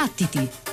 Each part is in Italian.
Battiti!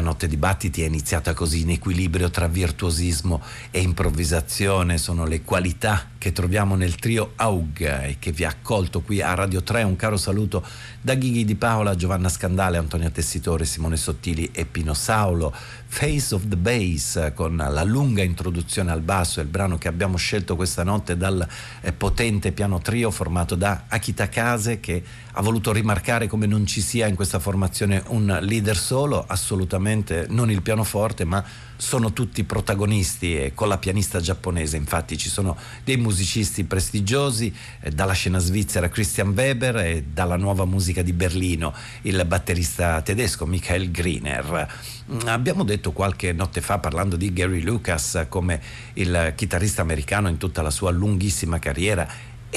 La notte di battiti è iniziata così in equilibrio tra virtuosismo e improvvisazione, sono le qualità che troviamo nel trio Aug e che vi ha accolto qui a Radio 3. Un caro saluto da Ghighi di Paola, Giovanna Scandale, Antonia Tessitore, Simone Sottili e Pino Saulo. Face of the Bass con la lunga introduzione al basso, il brano che abbiamo scelto questa notte dal eh, potente piano trio formato da Akita Kase che ha voluto rimarcare come non ci sia in questa formazione un leader solo, assolutamente non il pianoforte, ma sono tutti protagonisti e con la pianista giapponese infatti ci sono dei musicisti prestigiosi eh, dalla scena svizzera Christian Weber e dalla nuova musica di Berlino il batterista tedesco Michael Griner. Mm, abbiamo detto qualche notte fa parlando di Gary Lucas come il chitarrista americano in tutta la sua lunghissima carriera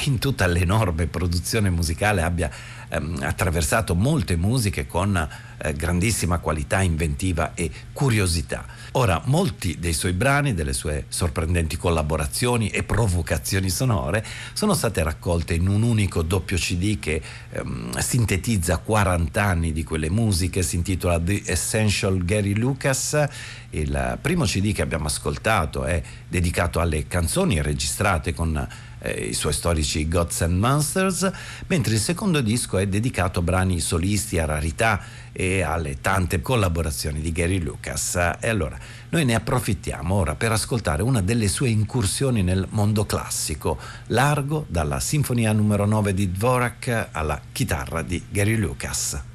in tutta l'enorme produzione musicale abbia ehm, attraversato molte musiche con eh, grandissima qualità inventiva e curiosità. Ora, molti dei suoi brani, delle sue sorprendenti collaborazioni e provocazioni sonore sono state raccolte in un unico doppio CD che ehm, sintetizza 40 anni di quelle musiche, si intitola The Essential Gary Lucas. Il primo CD che abbiamo ascoltato è dedicato alle canzoni registrate con eh, i suoi storici Gods and Monsters, mentre il secondo disco è dedicato a brani solisti, a rarità e alle tante collaborazioni di Gary Lucas. E allora noi ne approfittiamo ora per ascoltare una delle sue incursioni nel mondo classico, largo dalla Sinfonia numero 9 di Dvorak alla chitarra di Gary Lucas.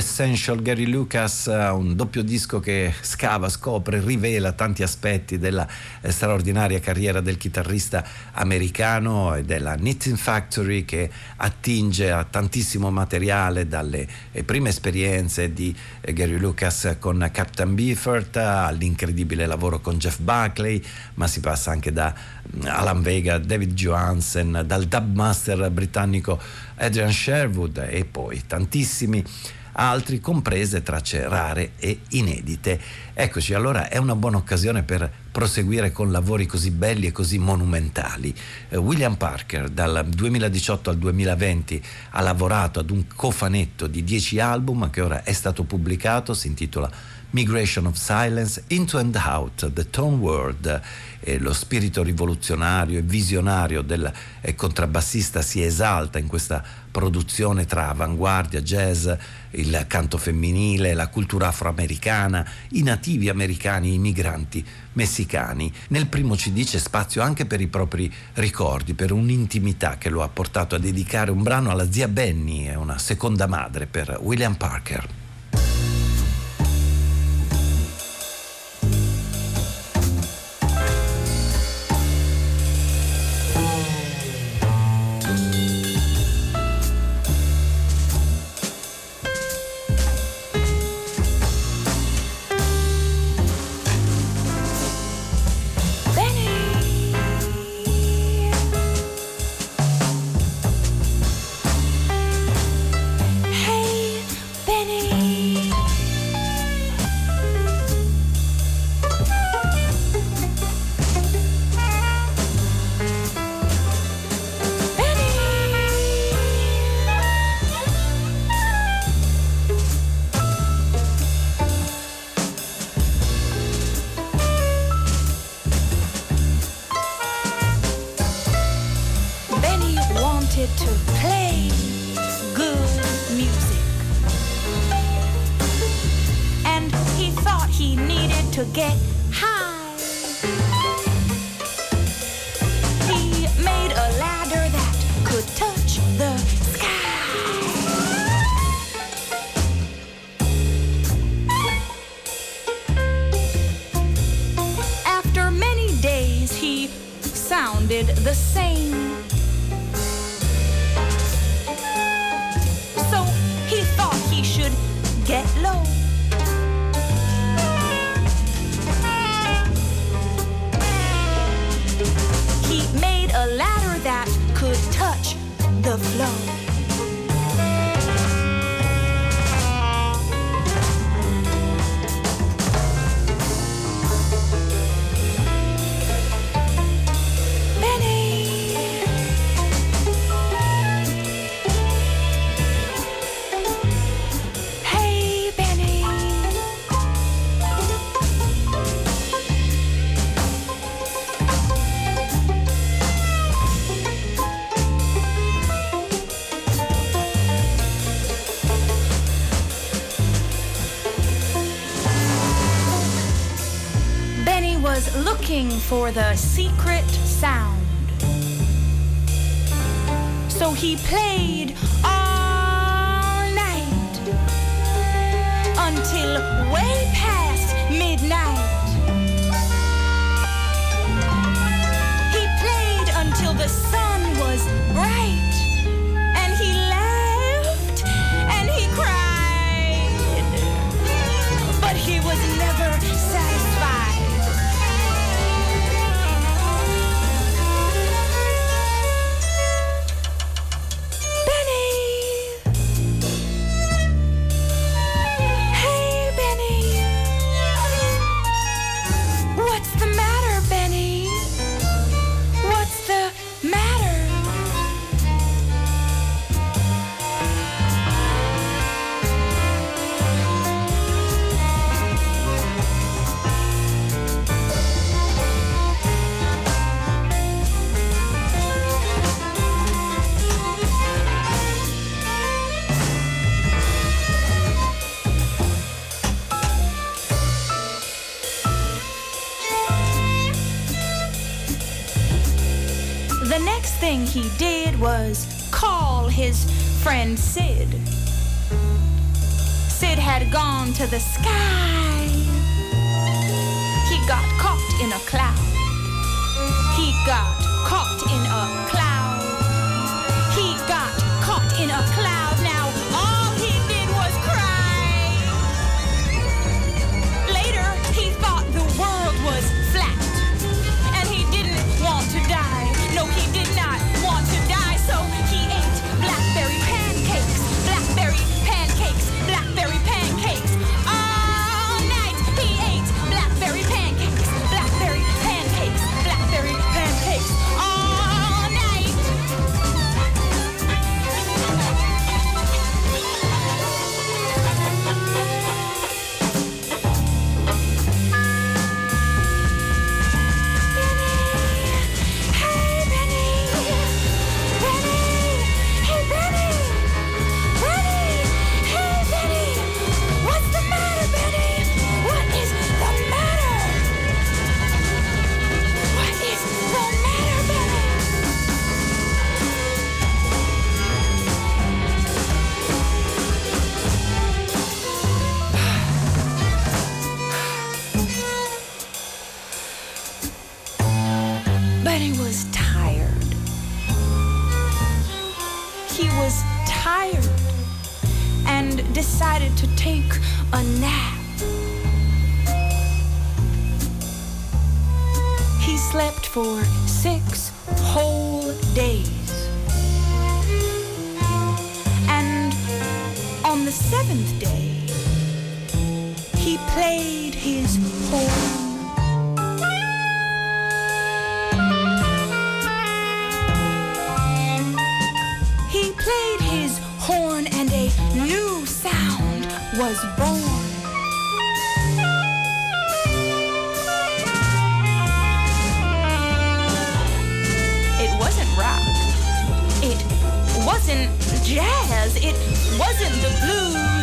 Essential Gary Lucas, un doppio disco che scava, scopre, rivela tanti aspetti della eh, straordinaria carriera del chitarrista americano e della Knitting Factory che attinge a tantissimo materiale dalle eh, prime esperienze di eh, Gary Lucas con Captain Beefheart all'incredibile lavoro con Jeff Buckley, ma si passa anche da mm, Alan Vega, David Johansen, dal dubmaster britannico Adrian Sherwood e poi tantissimi altri, comprese tracce rare e inedite. Eccoci, allora è una buona occasione per proseguire con lavori così belli e così monumentali. Eh, William Parker dal 2018 al 2020 ha lavorato ad un cofanetto di 10 album che ora è stato pubblicato, si intitola Migration of Silence, Into and Out, The Tone World. Eh, lo spirito rivoluzionario e visionario del eh, contrabbassista si esalta in questa produzione tra avanguardia, jazz, il canto femminile, la cultura afroamericana, i nativi americani, i migranti messicani. Nel primo CD c'è spazio anche per i propri ricordi, per un'intimità che lo ha portato a dedicare un brano alla zia Benny, una seconda madre per William Parker. For the secret sound. So he played he did was call his friend Sid. Sid had gone to the sky. He got caught in a cloud. He got caught in a cloud. was born. It wasn't rock. It wasn't jazz. It wasn't the blues.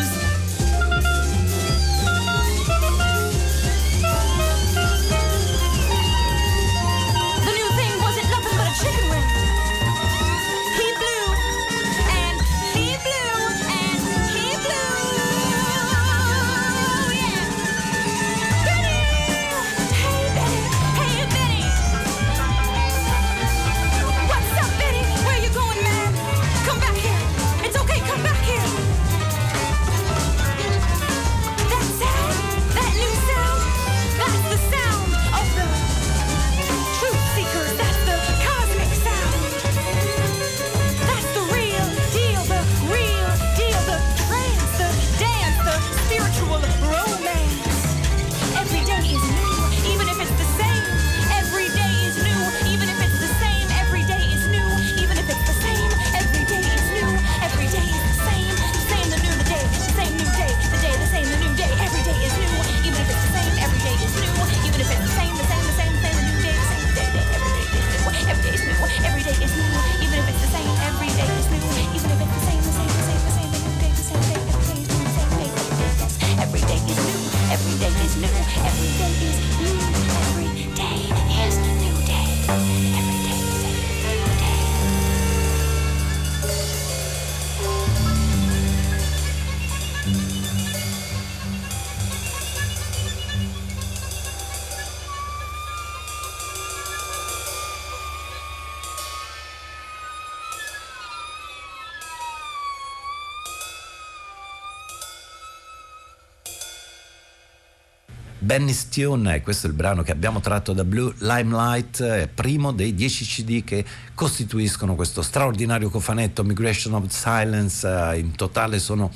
Dennis Tune e questo è il brano che abbiamo tratto da Blue Limelight, primo dei 10 CD che costituiscono questo straordinario cofanetto Migration of Silence, eh, in totale sono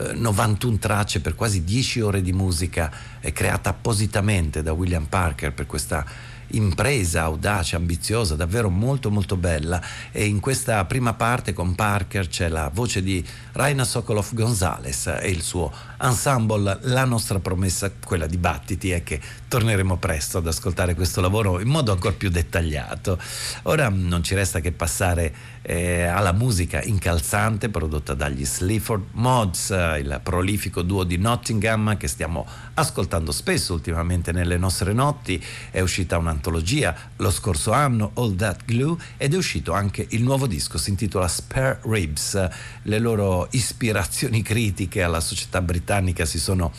eh, 91 tracce per quasi 10 ore di musica creata appositamente da William Parker per questa impresa audace, ambiziosa, davvero molto molto bella e in questa prima parte con Parker c'è la voce di Raina Sokolov Gonzalez e il suo ensemble La nostra promessa, quella di Battiti è che torneremo presto ad ascoltare questo lavoro in modo ancora più dettagliato. Ora non ci resta che passare eh, alla musica incalzante prodotta dagli Sleaford Mods, eh, il prolifico duo di Nottingham che stiamo ascoltando spesso ultimamente nelle nostre notti. È uscita un'antologia lo scorso anno, All That Glue, ed è uscito anche il nuovo disco, si intitola Spare Ribs. Le loro ispirazioni critiche alla società britannica si sono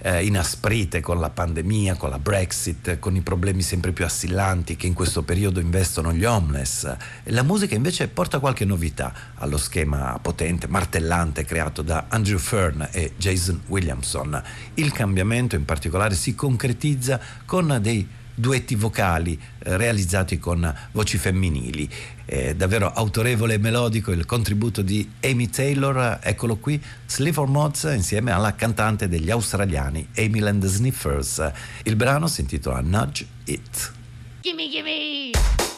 eh, inasprite con la pandemia, con la Brexit, con i problemi sempre più assillanti che in questo periodo investono gli homeless. La musica invece porta qualche novità allo schema potente, martellante creato da Andrew Fern e Jason Williamson. Il cambiamento in particolare si concretizza con dei duetti vocali eh, realizzati con voci femminili. Eh, davvero autorevole e melodico il contributo di Amy Taylor, eccolo qui, Sleaford Mods insieme alla cantante degli australiani Amy Land Sniffers. Il brano si intitola Nudge It. Gimme, gimme!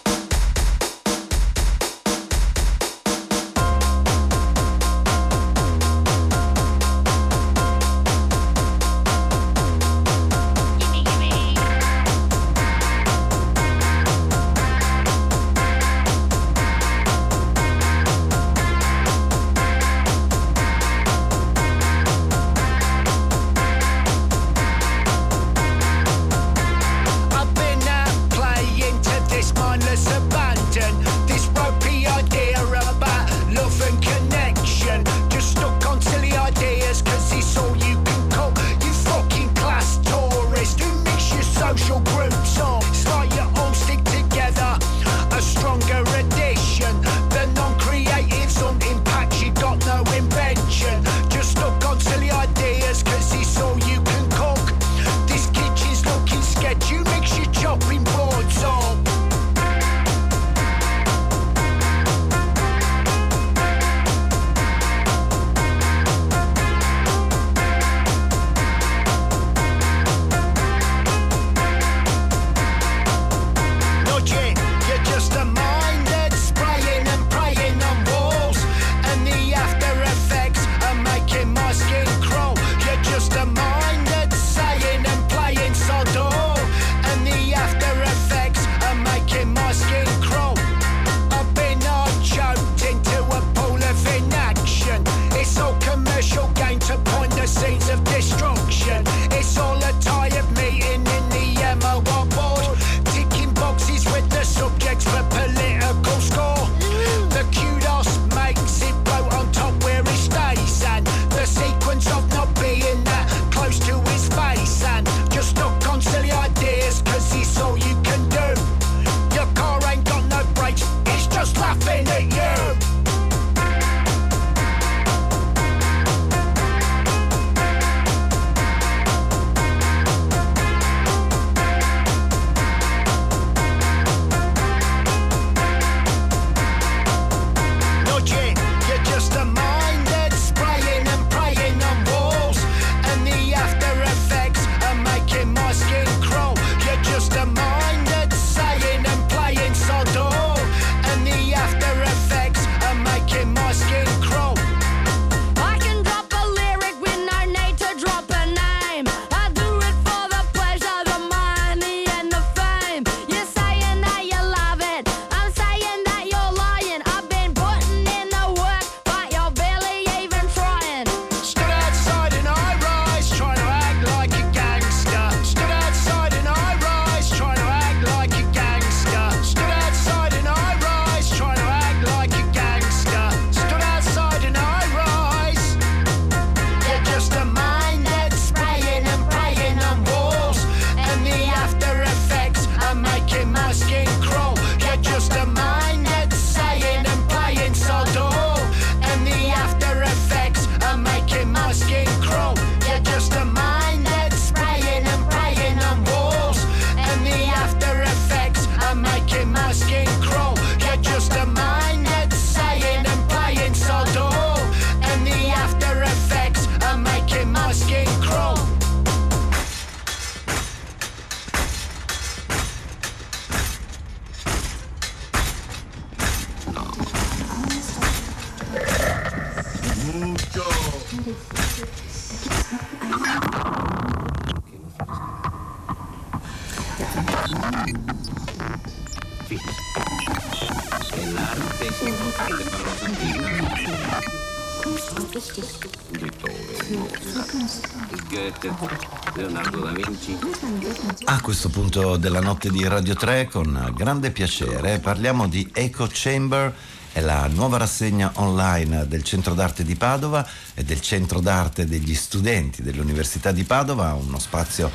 A questo punto della notte di Radio 3, con grande piacere, parliamo di Echo Chamber, è la nuova rassegna online del Centro d'Arte di Padova e del Centro d'Arte degli Studenti dell'Università di Padova, uno spazio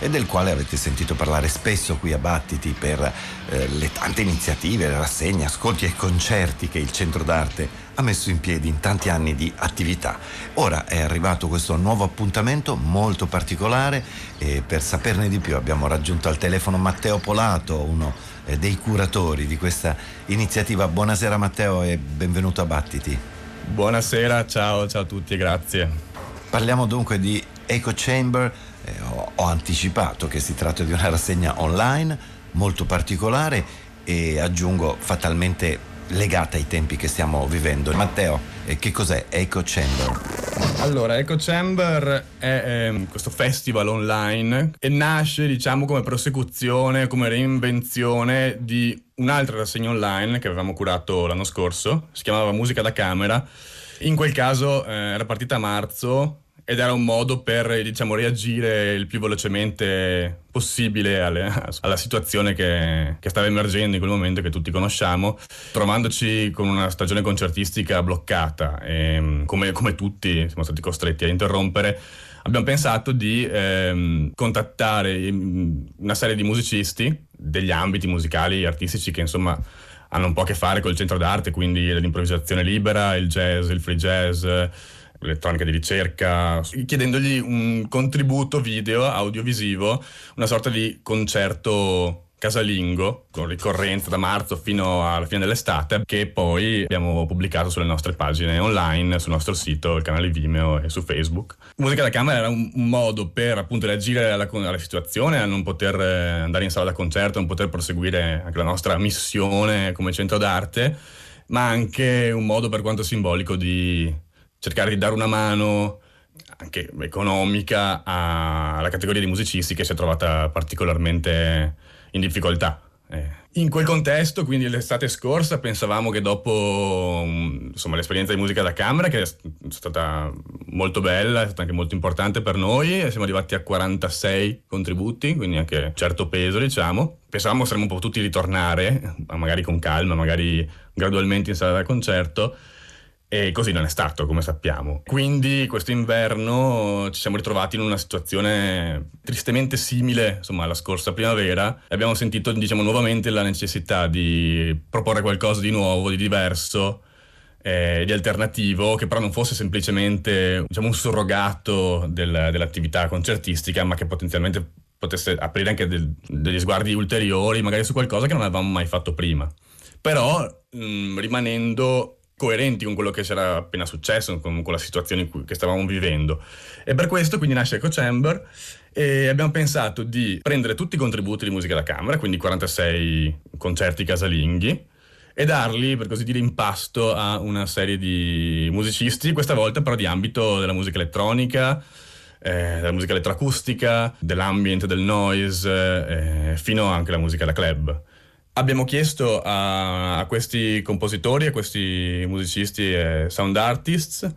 e del quale avete sentito parlare spesso qui a Battiti per eh, le tante iniziative, le rassegne, ascolti e concerti che il Centro d'Arte ha messo in piedi in tanti anni di attività. Ora è arrivato questo nuovo appuntamento molto particolare e per saperne di più abbiamo raggiunto al telefono Matteo Polato, uno eh, dei curatori di questa iniziativa. Buonasera Matteo e benvenuto a Battiti. Buonasera, ciao, ciao a tutti, grazie. Parliamo dunque di Echo Chamber, eh, ho, ho anticipato che si tratta di una rassegna online molto particolare e aggiungo fatalmente legata ai tempi che stiamo vivendo. Matteo, eh, che cos'è Echo Chamber? Allora, Echo Chamber è ehm, questo festival online e nasce, diciamo, come prosecuzione, come reinvenzione di un'altra rassegna online che avevamo curato l'anno scorso, si chiamava Musica da Camera. In quel caso eh, era partita a marzo ed era un modo per, diciamo, reagire il più velocemente possibile alle- alla situazione che, che stava emergendo in quel momento che tutti conosciamo, trovandoci con una stagione concertistica bloccata e come, come tutti siamo stati costretti a interrompere. Abbiamo pensato di ehm, contattare ehm, una serie di musicisti degli ambiti musicali e artistici che insomma hanno un po' a che fare col centro d'arte, quindi l'improvvisazione libera, il jazz, il free jazz, l'elettronica di ricerca, chiedendogli un contributo video, audiovisivo, una sorta di concerto casalingo con ricorrenza da marzo fino alla fine dell'estate che poi abbiamo pubblicato sulle nostre pagine online, sul nostro sito, il canale Vimeo e su Facebook. Musica da camera era un, modo per appunto reagire alla, alla situazione, a non poter eh, andare in sala da concerto, non poter proseguire anche la nostra missione come centro d'arte, ma anche un modo per quanto simbolico di cercare di dare una mano anche economica alla categoria di musicisti che si è trovata particolarmente in difficoltà. Eh, In quel contesto, quindi l'estate scorsa, pensavamo che dopo mm, insomma, l'esperienza di musica da camera, che è st- stata molto bella, è stata anche molto importante per noi, siamo arrivati a 46 contributi, quindi anche un certo peso, diciamo. Pensavamo saremmo potuti ritornare, ma magari con calma, magari gradualmente in sala da concerto, e così non è stato, come sappiamo. Quindi quest'inverno ci siamo ritrovati in una situazione tristemente simile, insomma, alla scorsa primavera e abbiamo sentito, diciamo, nuovamente la necessità di proporre qualcosa di nuovo, di diverso, eh, di alternativo, che però non fosse semplicemente, diciamo, un surrogato del- dell'attività concertistica, ma che potenzialmente potesse aprire anche del- degli sguardi ulteriori, magari su qualcosa che non avevamo mai fatto prima. Però mh, rimanendo coerenti con quello che c'era appena successo, con, con la situazione cui, che stavamo vivendo. E per questo quindi nasce Echo Chamber e abbiamo pensato di prendere tutti i contributi di musica da camera, quindi 46 concerti casalinghi, e darli, per così dire, in pasto a una serie di musicisti, questa volta però di ambito della musica elettronica, eh, della musica elettroacustica, dell'ambient, del noise, eh, fino anche alla musica da club. Abbiamo chiesto a, a questi compositori, a questi musicisti e sound artists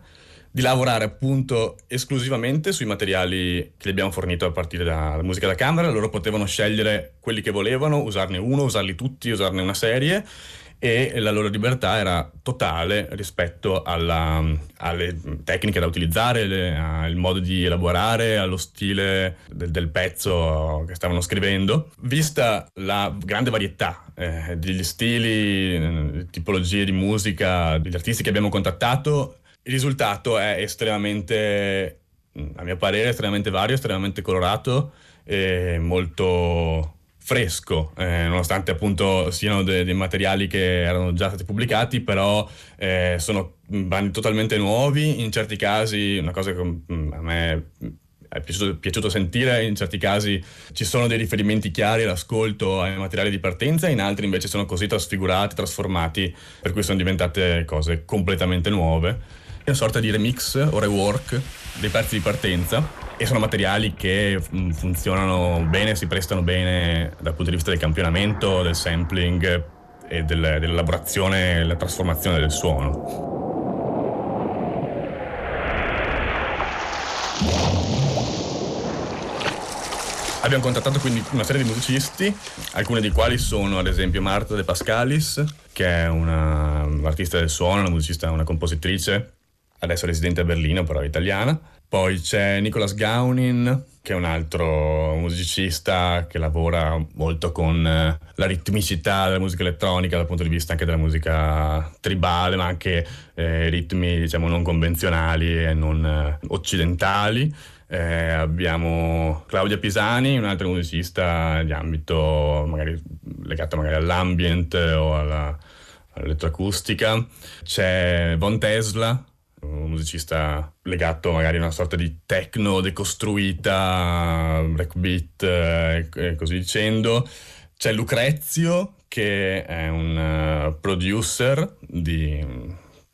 di lavorare appunto esclusivamente sui materiali che gli abbiamo fornito a partire dalla musica da camera. Loro potevano scegliere quelli che volevano, usarne uno, usarli tutti, usarne una serie e la loro libertà era totale rispetto alla- alle tecniche da utilizzare, le- al modo di elaborare, allo stile del, del pezzo che stavano scrivendo. Vista la grande varietà eh, degli stili, eh, tipologie di musica, degli artisti che abbiamo contattato, il risultato è estremamente, a mio parere, estremamente vario, estremamente colorato e molto fresco, eh, nonostante appunto siano de- dei materiali che erano già stati pubblicati, però eh, sono brani totalmente nuovi, in certi casi, una cosa che mm, a me è piaciuto, piaciuto sentire, in certi casi ci sono dei riferimenti chiari all'ascolto ai materiali di partenza, in altri invece sono così trasfigurati, trasformati, per cui sono diventate cose completamente nuove. È una sorta di remix o rework dei pezzi di partenza e sono materiali che mm, funzionano bene, si prestano bene dal punto di vista del campionamento, del sampling e del, dell'elaborazione e la trasformazione del suono. Abbiamo contattato quindi una serie di musicisti, alcuni dei quali sono ad esempio Marta De Pascalis, che è una, un'artista del suono, una musicista, una compositrice, adesso residente a Berlino però italiana, poi c'è Nicolas Gaunin, che è un altro musicista che lavora molto con eh, la ritmicità della musica elettronica dal punto di vista anche della musica tribale, ma anche eh, ritmi diciamo non convenzionali e non eh, occidentali. Eh, abbiamo Claudia Pisani, un'altra musicista di ambito magari legato magari all'ambient o alla, all'elettroacustica. C'è Von Tesla, un musicista legato magari a una sorta di techno decostruita, breakbeat eh, e così dicendo. C'è Lucrezio che è un eh, producer di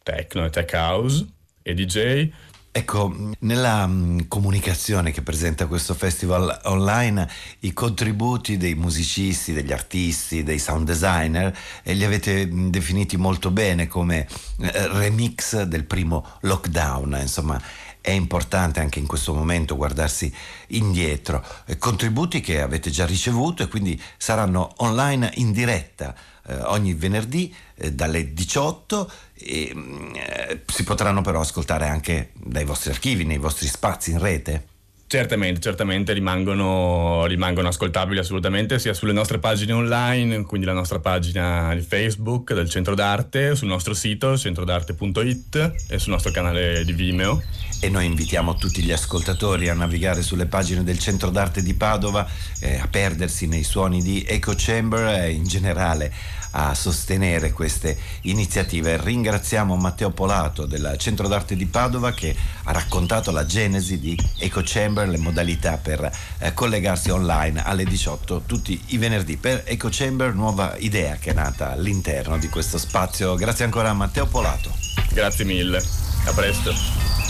techno e tech house e DJ. Ecco, nella mh, comunicazione che presenta questo festival online, i contributi dei musicisti, degli artisti, dei sound designer, eh, li avete mh, definiti molto bene come eh, remix del primo lockdown, insomma. È importante anche in questo momento guardarsi indietro. Eh, contributi che avete già ricevuto e quindi saranno online in diretta eh, ogni venerdì eh, dalle 18 e mm, eh, si potranno però ascoltare anche dai vostri archivi, nei vostri spazi in rete. Certamente, certamente rimangono, rimangono ascoltabili assolutamente sia sulle nostre pagine online, quindi la nostra pagina di Facebook del Centro d'Arte, sul nostro sito centrodarte.it e sul nostro canale di Vimeo. E noi invitiamo tutti gli ascoltatori a navigare sulle pagine del Centro d'Arte di Padova, eh, a perdersi nei suoni di Echo Chamber e in generale a sostenere queste iniziative. Ringraziamo Matteo Polato del Centro d'Arte di Padova che ha raccontato la genesi di Echo Chamber, le modalità per eh, collegarsi online alle 18 tutti i venerdì per Echo Chamber, nuova idea che è nata all'interno di questo spazio. Grazie ancora a Matteo Polato. Grazie mille, a presto.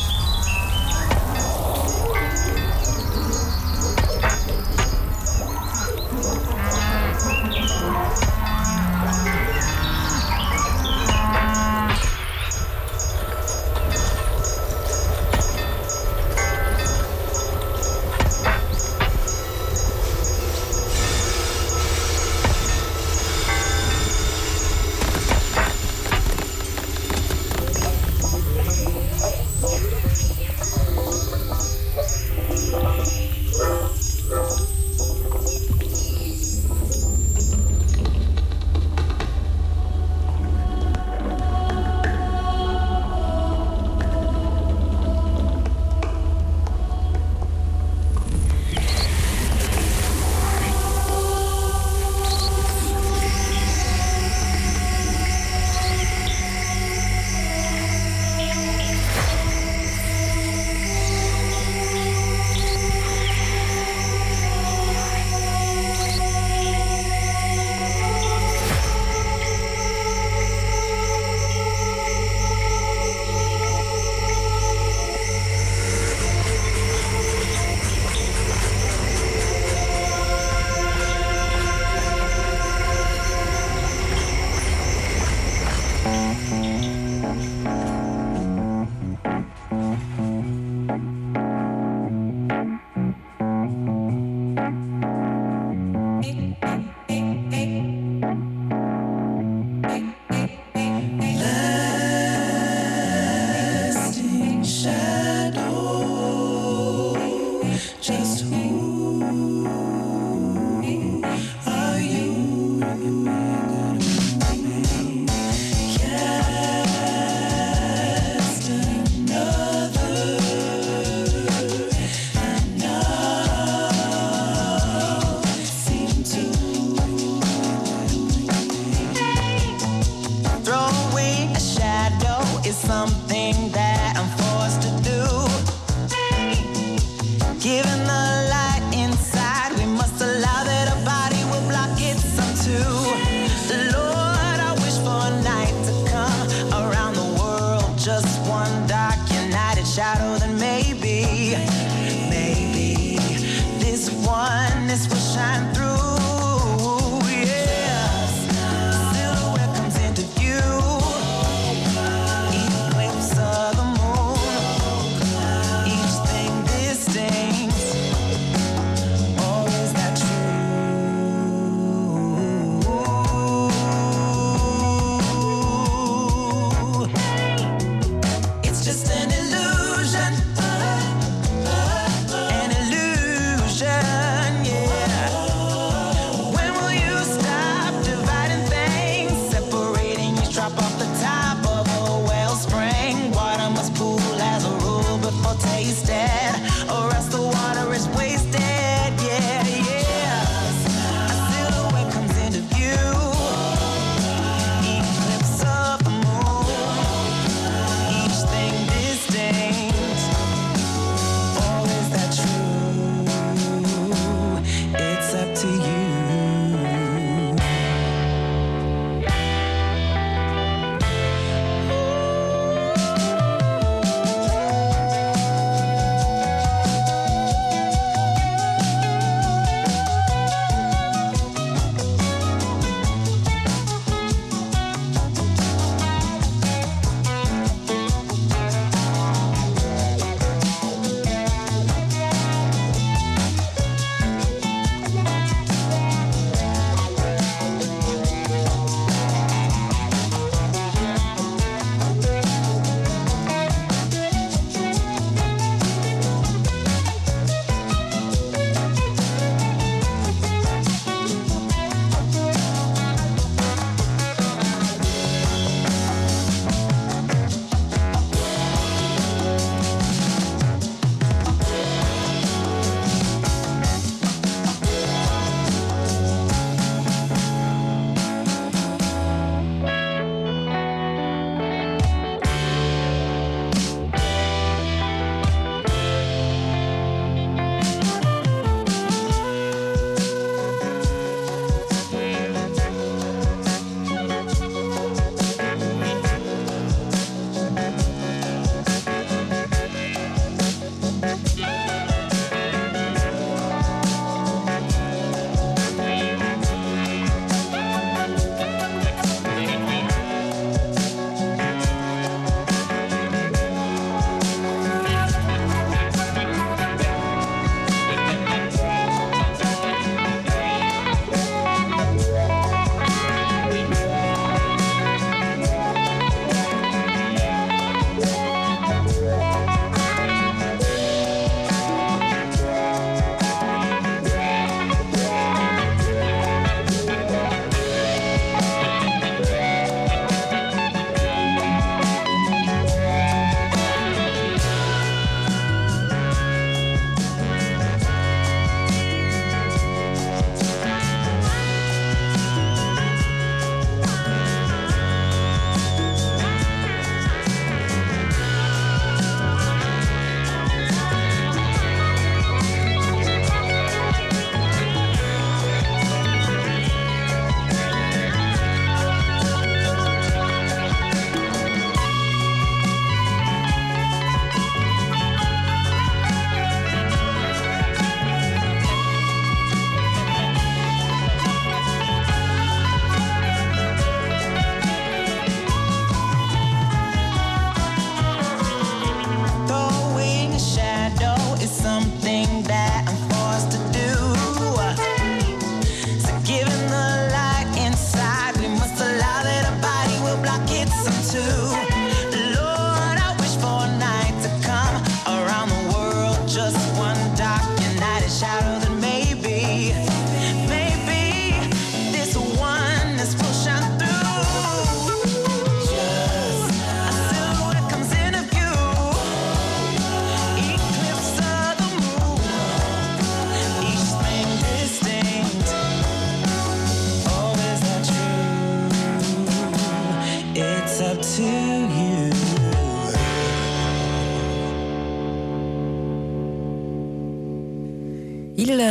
just who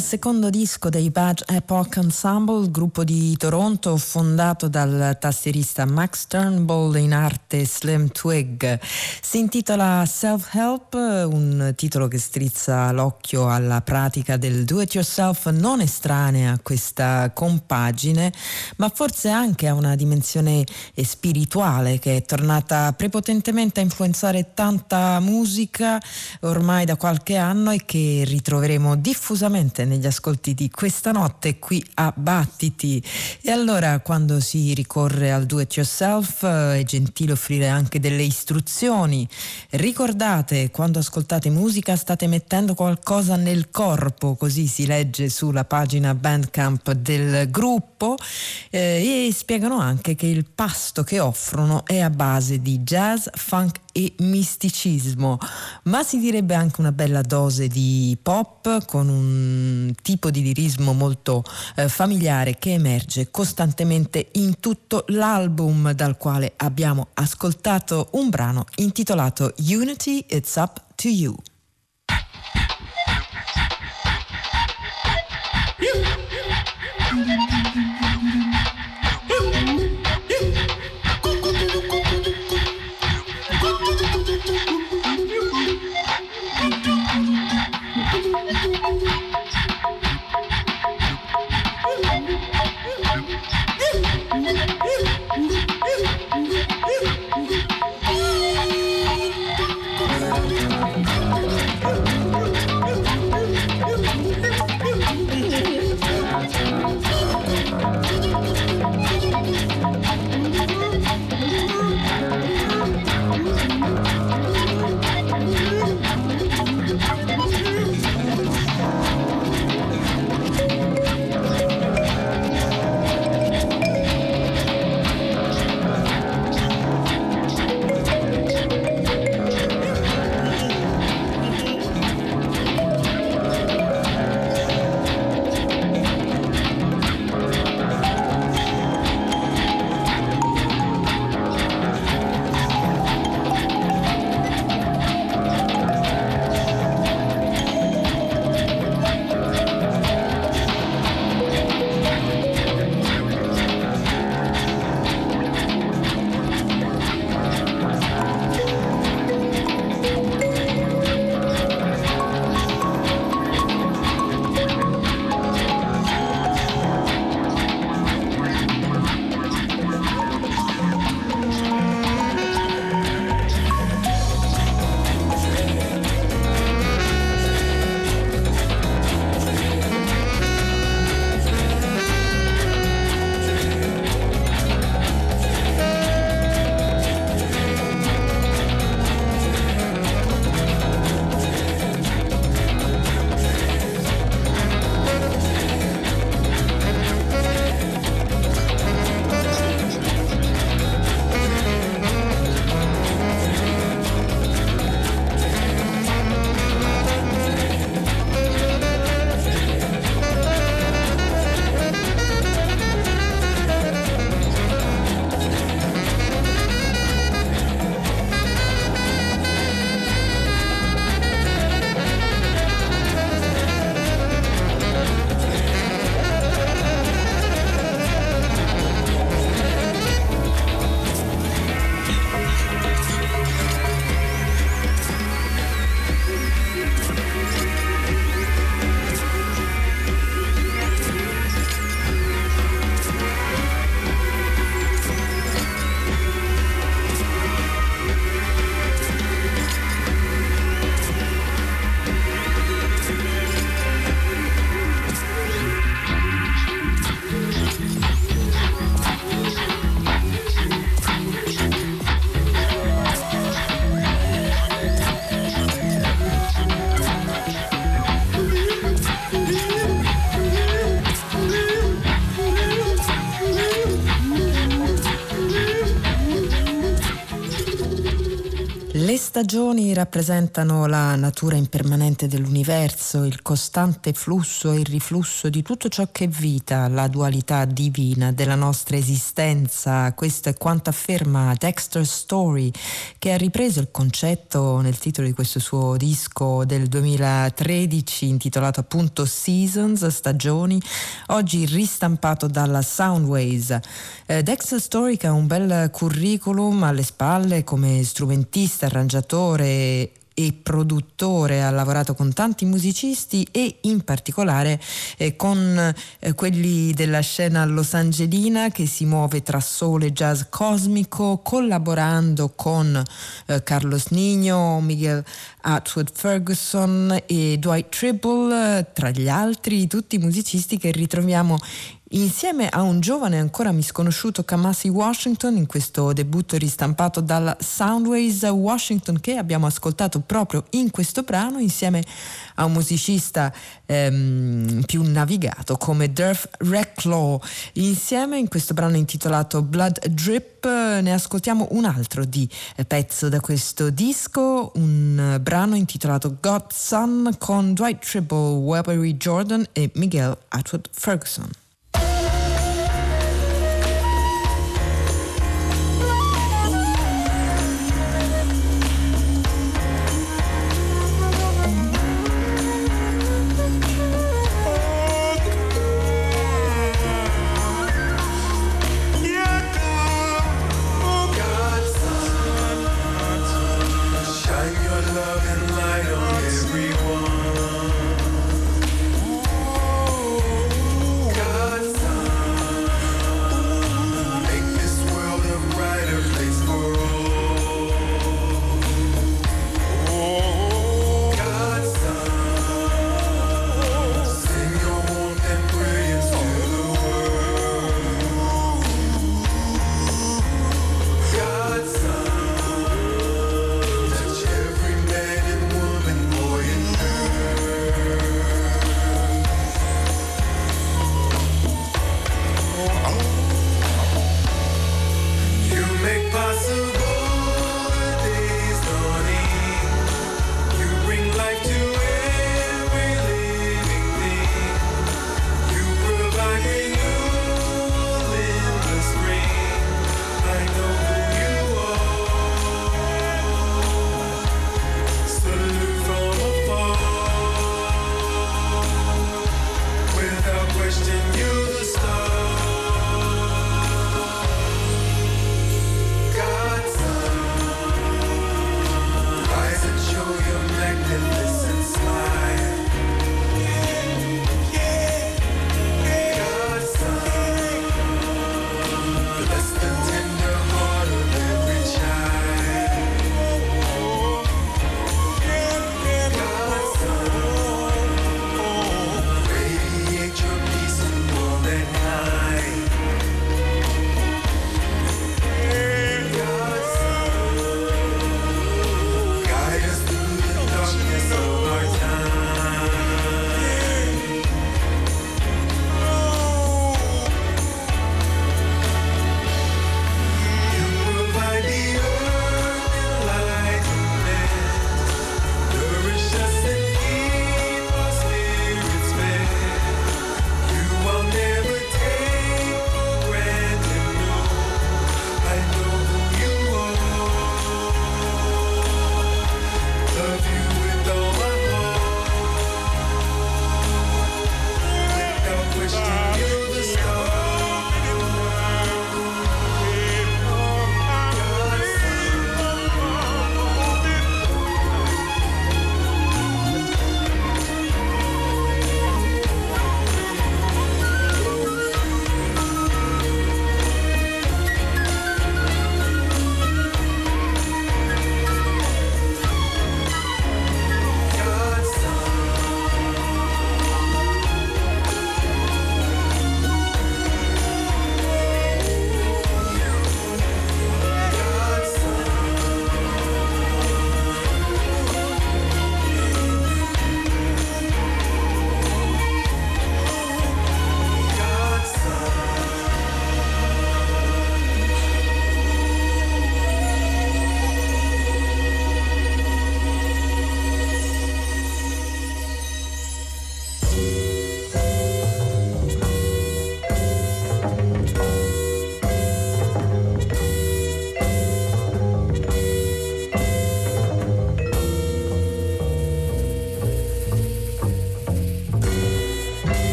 secondo disco dei Badge Epoch Ensemble, gruppo di Toronto fondato dal tastierista Max Turnbull in arte Slim Twig, si intitola Self Help, un titolo che strizza l'occhio alla pratica del do it yourself non estranea a questa compagine, ma forse anche a una dimensione spirituale che è tornata prepotentemente a influenzare tanta musica ormai da qualche anno e che ritroveremo diffusamente negli ascolti di questa notte qui a Battiti. E allora quando si ricorre al do it yourself eh, è gentile offrire anche delle istruzioni. Ricordate, quando ascoltate musica state mettendo qualcosa nel corpo, così si legge sulla pagina Bandcamp del gruppo eh, e spiegano anche che il pasto che offrono è a base di jazz, funk e misticismo, ma si direbbe anche una bella dose di pop con un tipo di lirismo molto eh, familiare che emerge costantemente in tutto l'album dal quale abbiamo ascoltato un brano intitolato Unity It's Up to You. Stagioni rappresentano la natura impermanente dell'universo, il costante flusso e il riflusso di tutto ciò che è vita, la dualità divina della nostra esistenza. Questo è quanto afferma Dexter Story, che ha ripreso il concetto nel titolo di questo suo disco del 2013 intitolato appunto Seasons, stagioni, oggi ristampato dalla Soundways. Eh, Dexter Story che ha un bel curriculum alle spalle come strumentista, arrangiatore e produttore, ha lavorato con tanti musicisti e in particolare eh, con eh, quelli della scena losangelina che si muove tra soul e jazz cosmico, collaborando con eh, Carlos Nino, Miguel Atwood Ferguson e Dwight Tribble, tra gli altri tutti i musicisti che ritroviamo insieme a un giovane ancora misconosciuto Kamasi Washington in questo debutto ristampato dalla Soundways Washington che abbiamo ascoltato proprio in questo brano insieme a un musicista ehm, più navigato come Durf Reclaw insieme in questo brano intitolato Blood Drip ne ascoltiamo un altro di eh, pezzo da questo disco un brano intitolato Godson con Dwight Tribble, Webery Jordan e Miguel Atwood Ferguson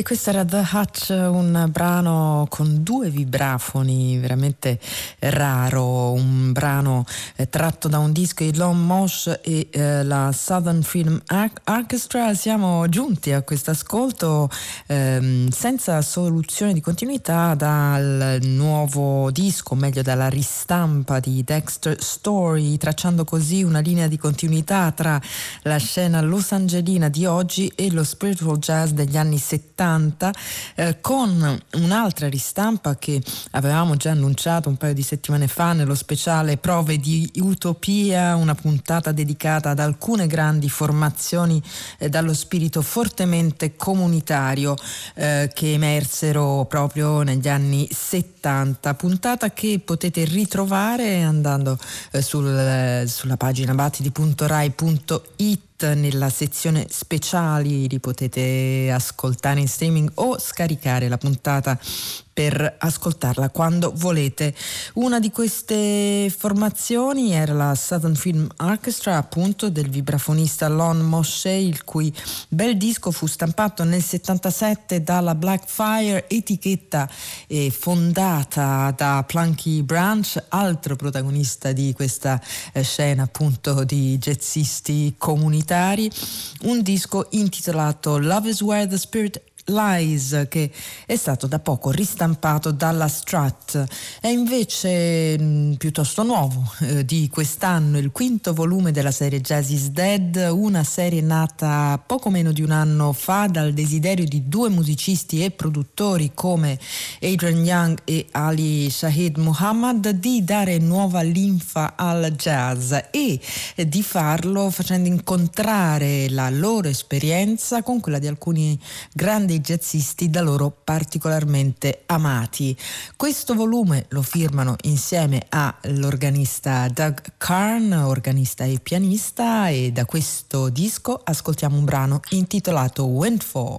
E questo era The Hutch, un brano con due vibrafoni, veramente raro, un brano eh, tratto da un disco di Lon Mosh e eh, la Southern Film Orchestra. Siamo giunti a questo ascolto ehm, senza soluzione di continuità dal nuovo disco, o meglio dalla ristampa di Dexter Story, tracciando così una linea di continuità tra la scena los angelina di oggi e lo spiritual jazz degli anni 70 eh, con un'altra ristampa che avevamo già annunciato un paio di settimane fa nello speciale Prove di Utopia, una puntata dedicata ad alcune grandi formazioni eh, dallo spirito fortemente comunitario eh, che emersero proprio negli anni 70, puntata che potete ritrovare andando eh, sul, eh, sulla pagina battiti.rai.it nella sezione speciali li potete ascoltare in streaming o scaricare la puntata per ascoltarla quando volete. Una di queste formazioni era la Southern Film Orchestra, appunto del vibrafonista Lon Moshe, il cui bel disco fu stampato nel 77 dalla Blackfire, etichetta eh, fondata da Plunky Branch, altro protagonista di questa eh, scena appunto di jazzisti comunitari. Un disco intitolato Love is Where the Spirit Lies che è stato da poco ristampato dalla Strat. È invece mh, piuttosto nuovo eh, di quest'anno il quinto volume della serie Jazz is Dead una serie nata poco meno di un anno fa dal desiderio di due musicisti e produttori come Adrian Young e Ali Shahid Muhammad di dare nuova linfa al jazz e eh, di farlo facendo incontrare la loro esperienza con quella di alcuni grandi jazzisti da loro particolarmente amati. Questo volume lo firmano insieme all'organista Doug Karn, organista e pianista, e da questo disco ascoltiamo un brano intitolato. Windfall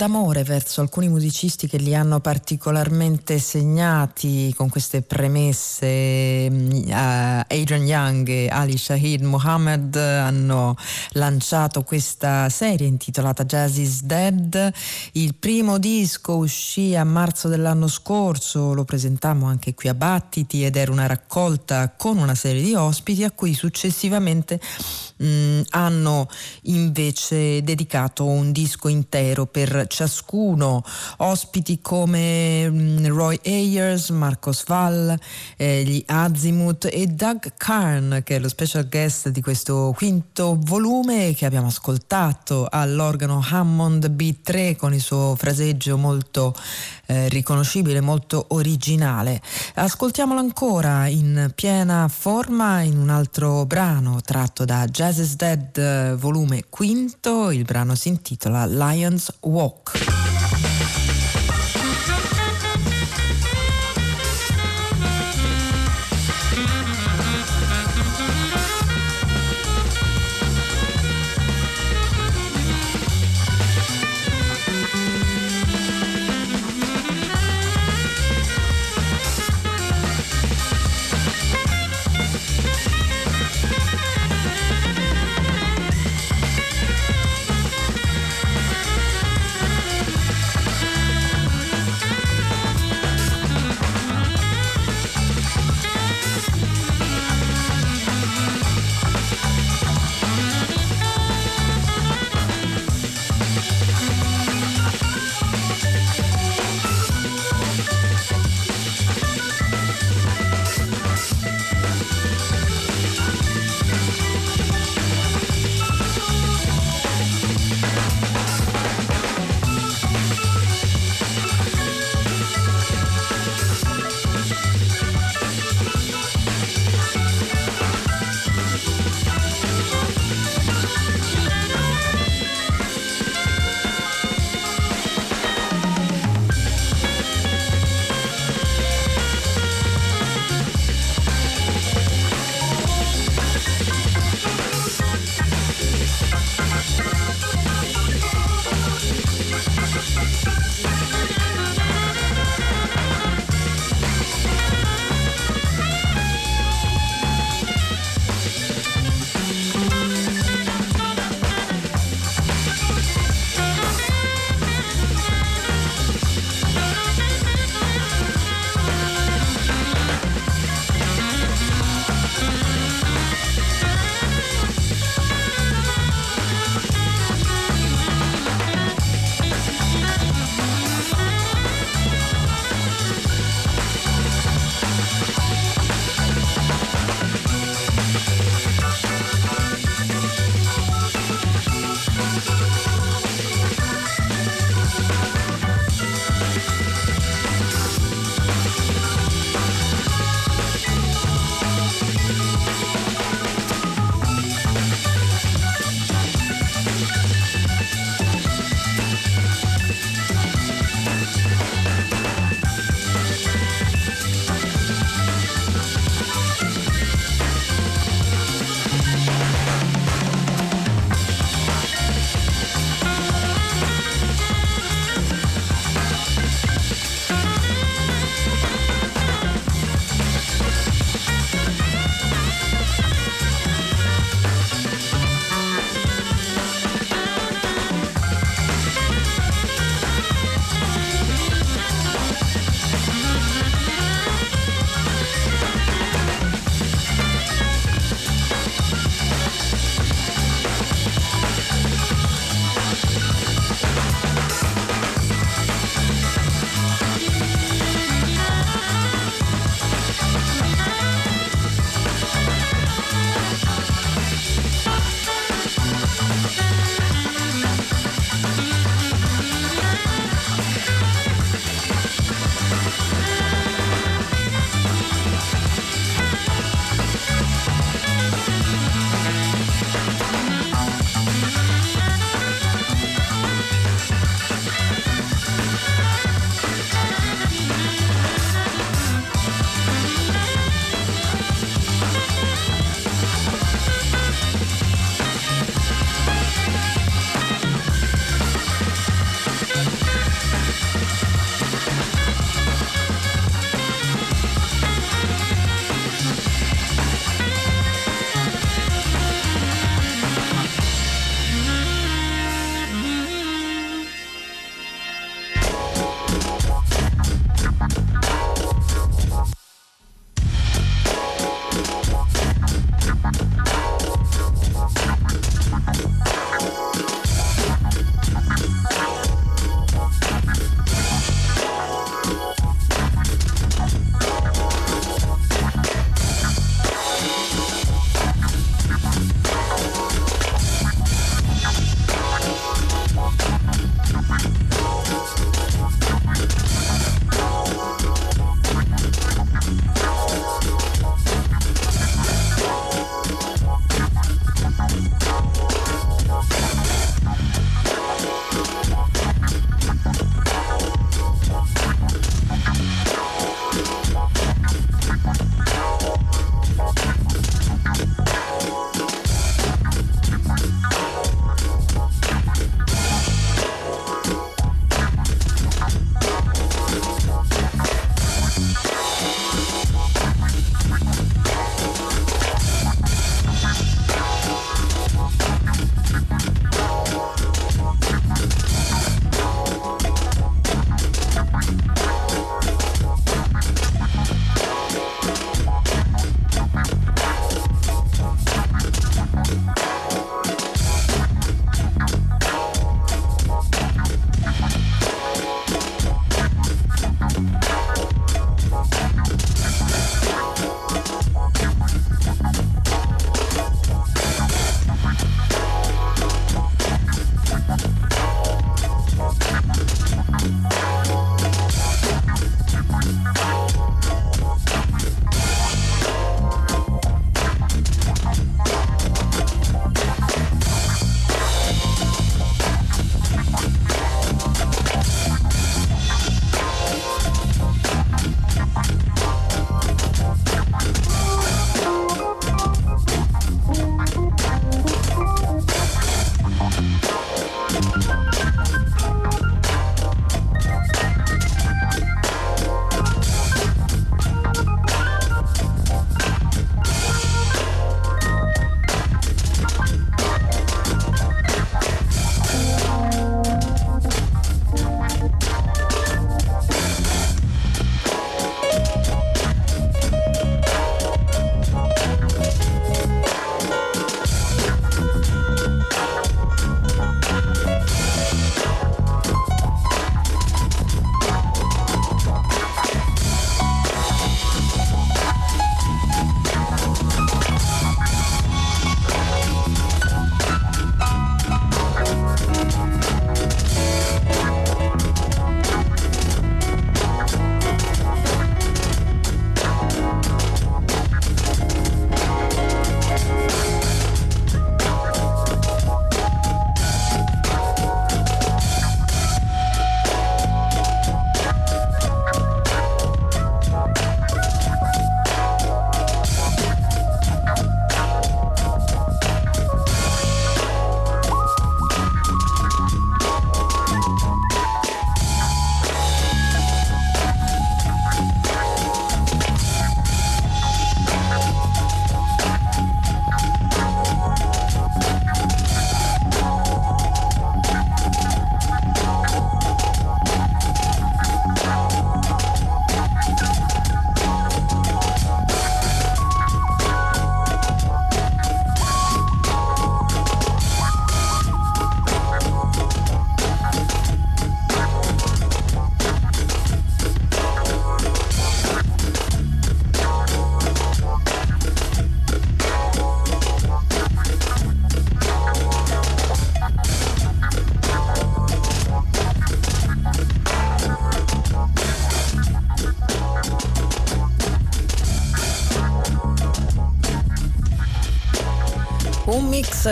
d'amore verso alcuni musicisti che li hanno particolarmente segnati con queste premesse. mm, eh, Adrian Young e Ali Shahid Mohammed hanno lanciato questa serie intitolata Jazz is Dead. Il primo disco uscì a marzo dell'anno scorso, lo presentammo anche qui a Battiti ed era una raccolta con una serie di ospiti a cui successivamente mm, hanno invece dedicato un disco intero per ciascuno, ospiti come mm, Roy Ayers, Marcos Val, eh, gli Azimuth e Doug Karn, che è lo special guest di questo quinto volume che abbiamo ascoltato all'organo Hammond B3 con il suo fraseggio molto eh, riconoscibile, molto originale. Ascoltiamolo ancora in piena forma in un altro brano tratto da Jazz is Dead eh, volume quinto, il brano si intitola Lions Walk.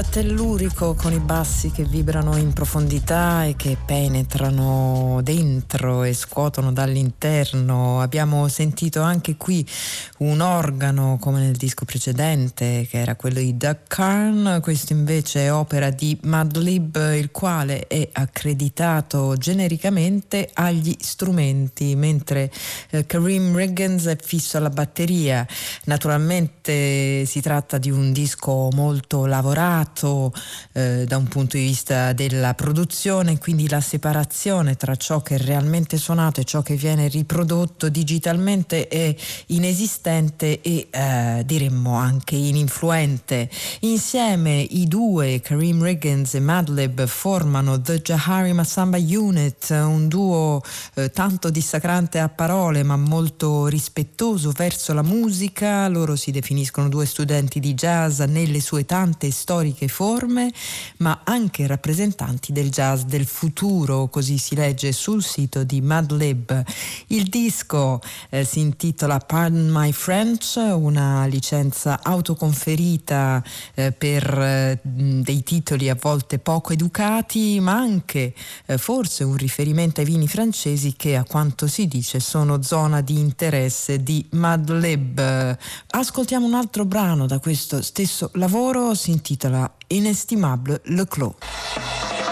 Tellurico con i bassi che vibrano in profondità e che penetrano dentro e scuotono dall'interno. Abbiamo sentito anche qui un organo come nel disco precedente che era quello di Doug Carn, questo invece è opera di Madlib il quale è accreditato genericamente agli strumenti mentre eh, Kareem Riggins è fisso alla batteria. Naturalmente si tratta di un disco molto lavorato eh, da un punto di vista della produzione, quindi la separazione tra ciò che è realmente suonato e ciò che viene riprodotto digitalmente è inesistente e eh, diremmo anche ininfluente. Insieme i due, Kareem Riggins e Madlib, formano The Jahari Massamba Unit, un duo eh, tanto dissacrante a parole ma molto rispettoso verso la musica. Loro si definiscono due studenti di jazz nelle sue tante storiche forme, ma anche rappresentanti del jazz del futuro, così si legge sul sito di Madlib. Il disco eh, si intitola Pardon My French, una licenza autoconferita eh, per eh, dei titoli a volte poco educati, ma anche eh, forse un riferimento ai vini francesi che a quanto si dice sono zona di interesse di Madlib. Ascoltiamo un altro brano da questo stesso lavoro, si intitola Inestimable Le Clos.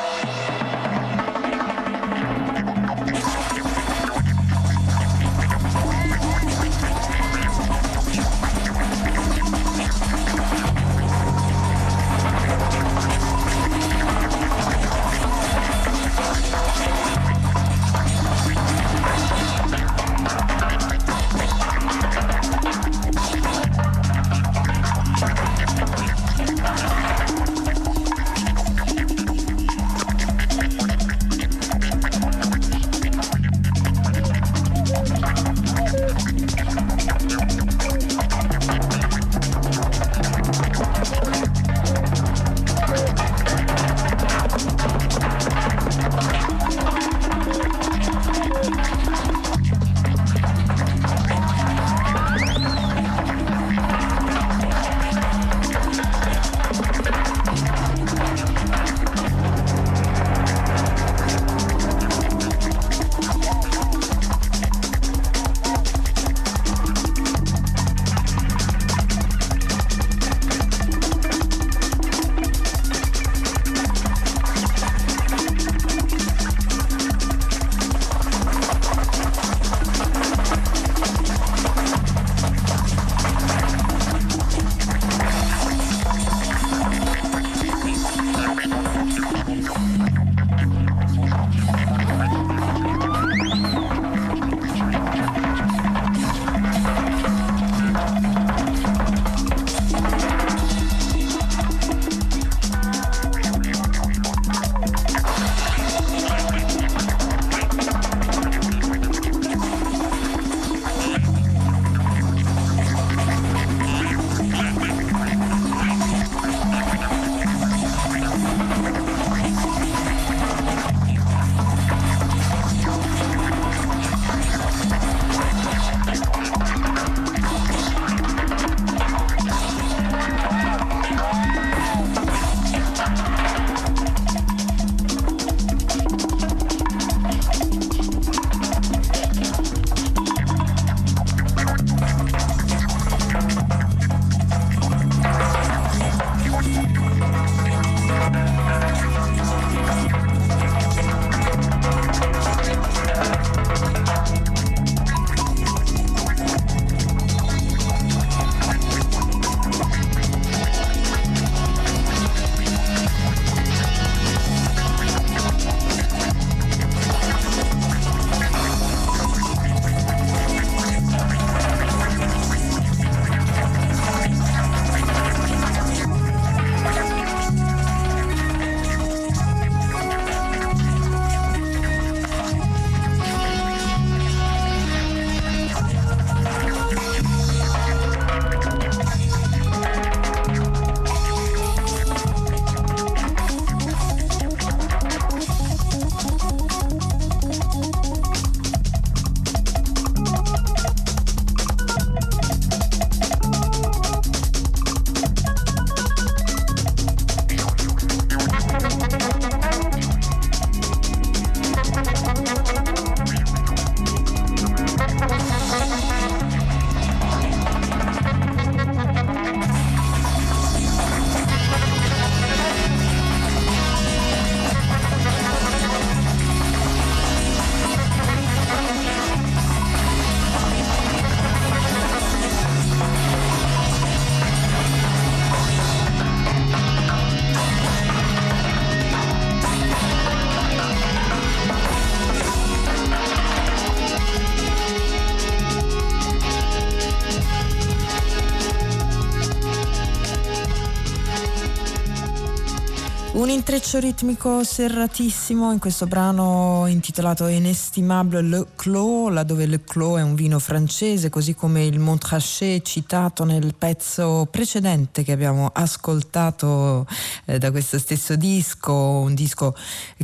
Intreccio ritmico serratissimo in questo brano intitolato Inestimable Le Clos, laddove Le Clos è un vino francese, così come il Montrachet citato nel pezzo precedente che abbiamo ascoltato eh, da questo stesso disco, un disco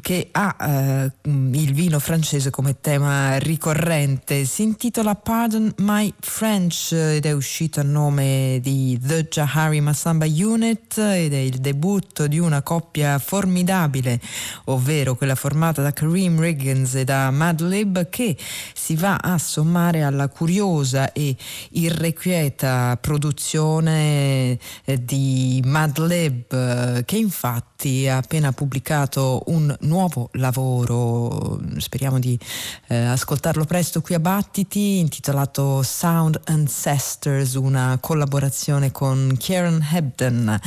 che ha eh, il vino francese come tema ricorrente. Si intitola Pardon My French ed è uscito a nome di The Jahari Massamba Unit ed è il debutto di una coppia formidabile, ovvero quella formata da Kareem Riggins e da Madlib, che si va a sommare alla curiosa e irrequieta produzione eh, di Madlib, eh, che infatti ha appena pubblicato un nuovo lavoro, speriamo di eh, ascoltarlo presto qui a Battiti, intitolato Sound Ancestors, una collaborazione con Kieran Hebden.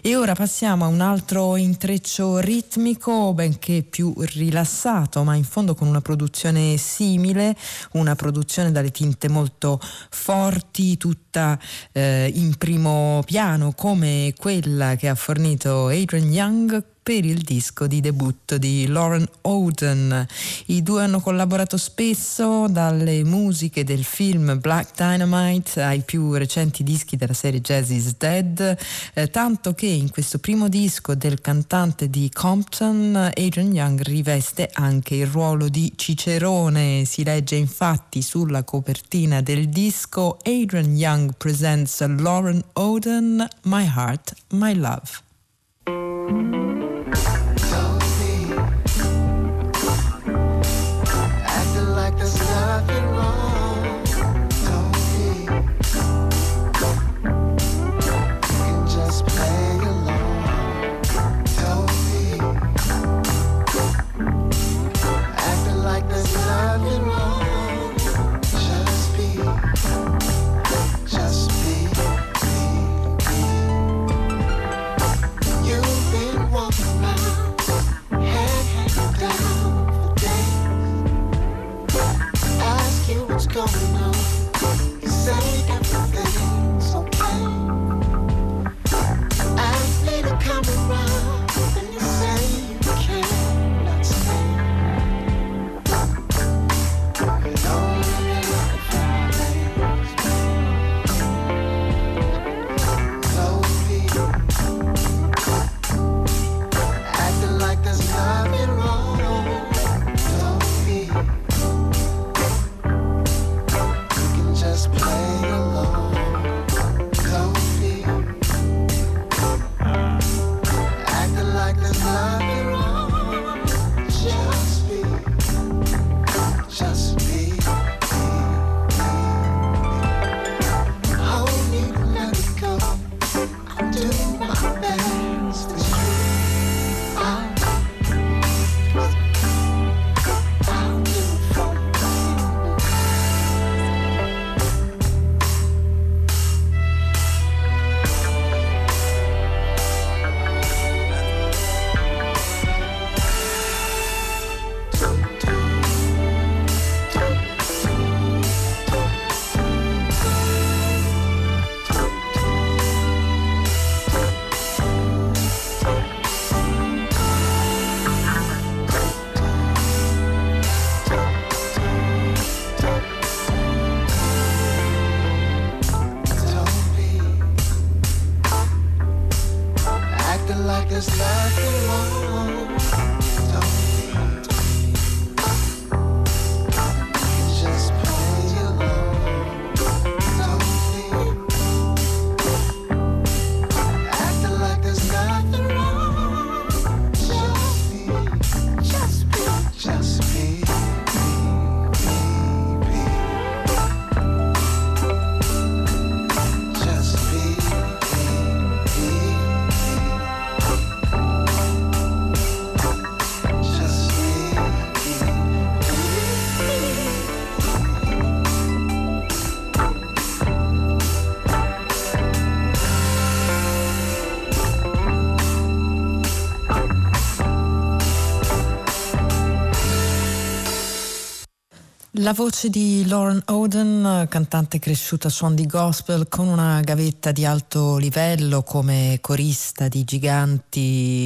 E ora passiamo a un altro intreccio ritmico, benché più rilassato, ma in fondo con una produzione simile, una produzione dalle tinte molto forti, tutta eh, in primo piano, come quella che ha fornito Adrian Young per il disco di debutto di Lauren Oden. I due hanno collaborato spesso dalle musiche del film Black Dynamite ai più recenti dischi della serie Jazz is Dead, eh, tanto che in questo primo disco del cantante di Compton Adrian Young riveste anche il ruolo di Cicerone. Si legge infatti sulla copertina del disco Adrian Young presents Lauren Oden My Heart, My Love. Thank you. You La voce di Lauren Oden, cantante cresciuta a suon di gospel con una gavetta di alto livello come corista di giganti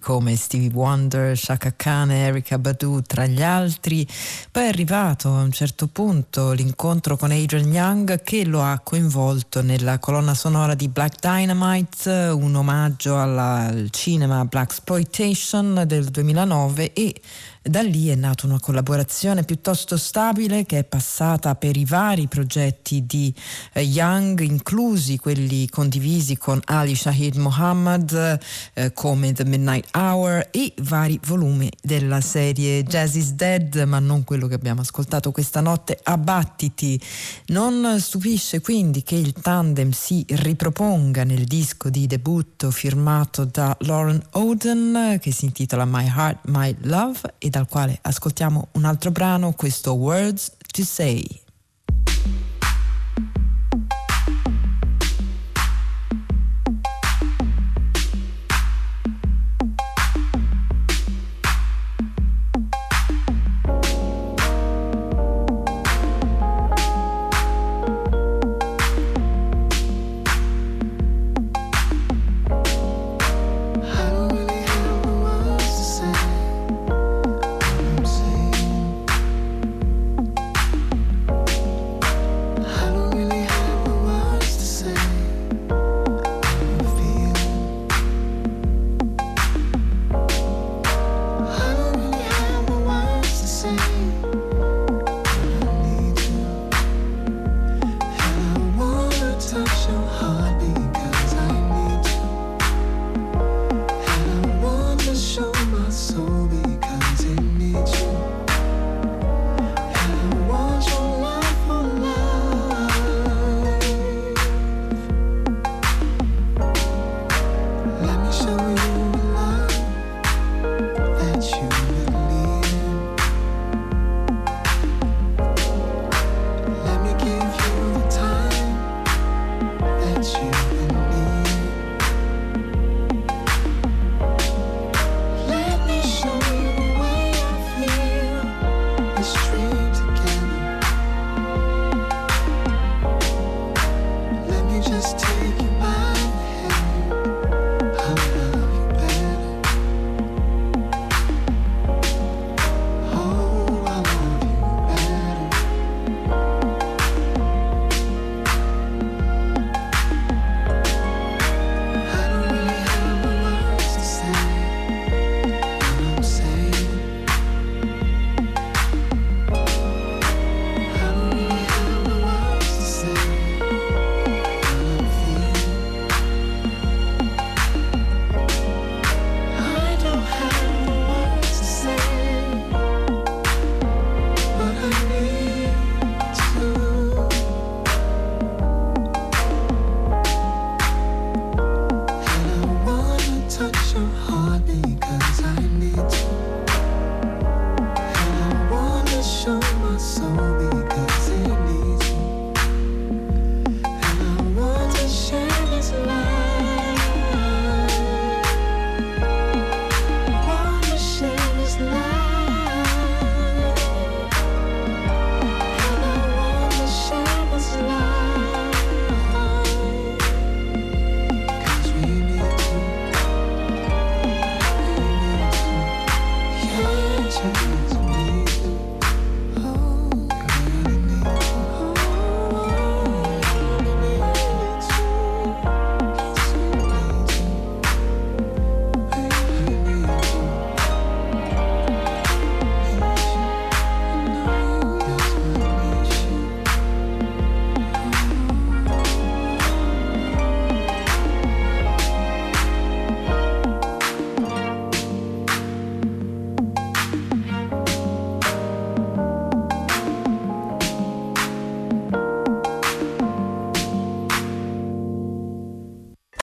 come Stevie Wonder, Shaka Khan e Erika Badu tra gli altri. Poi è arrivato a un certo punto l'incontro con Adrian Young che lo ha coinvolto nella colonna sonora di Black Dynamite, un omaggio alla- al cinema Black Exploitation del 2009 e da lì è nata una collaborazione piuttosto stabile che è passata per i vari progetti di eh, Young, inclusi quelli condivisi con Ali Shahid Mohammed eh, come The Midnight Hour e vari volumi della serie Jazz is Dead, ma non quello che abbiamo ascoltato questa notte, Abbattiti. Non stupisce quindi che il tandem si riproponga nel disco di debutto firmato da Lauren Oden che si intitola My Heart, My Love e dal quale ascoltiamo un altro brano, questo Words to Say.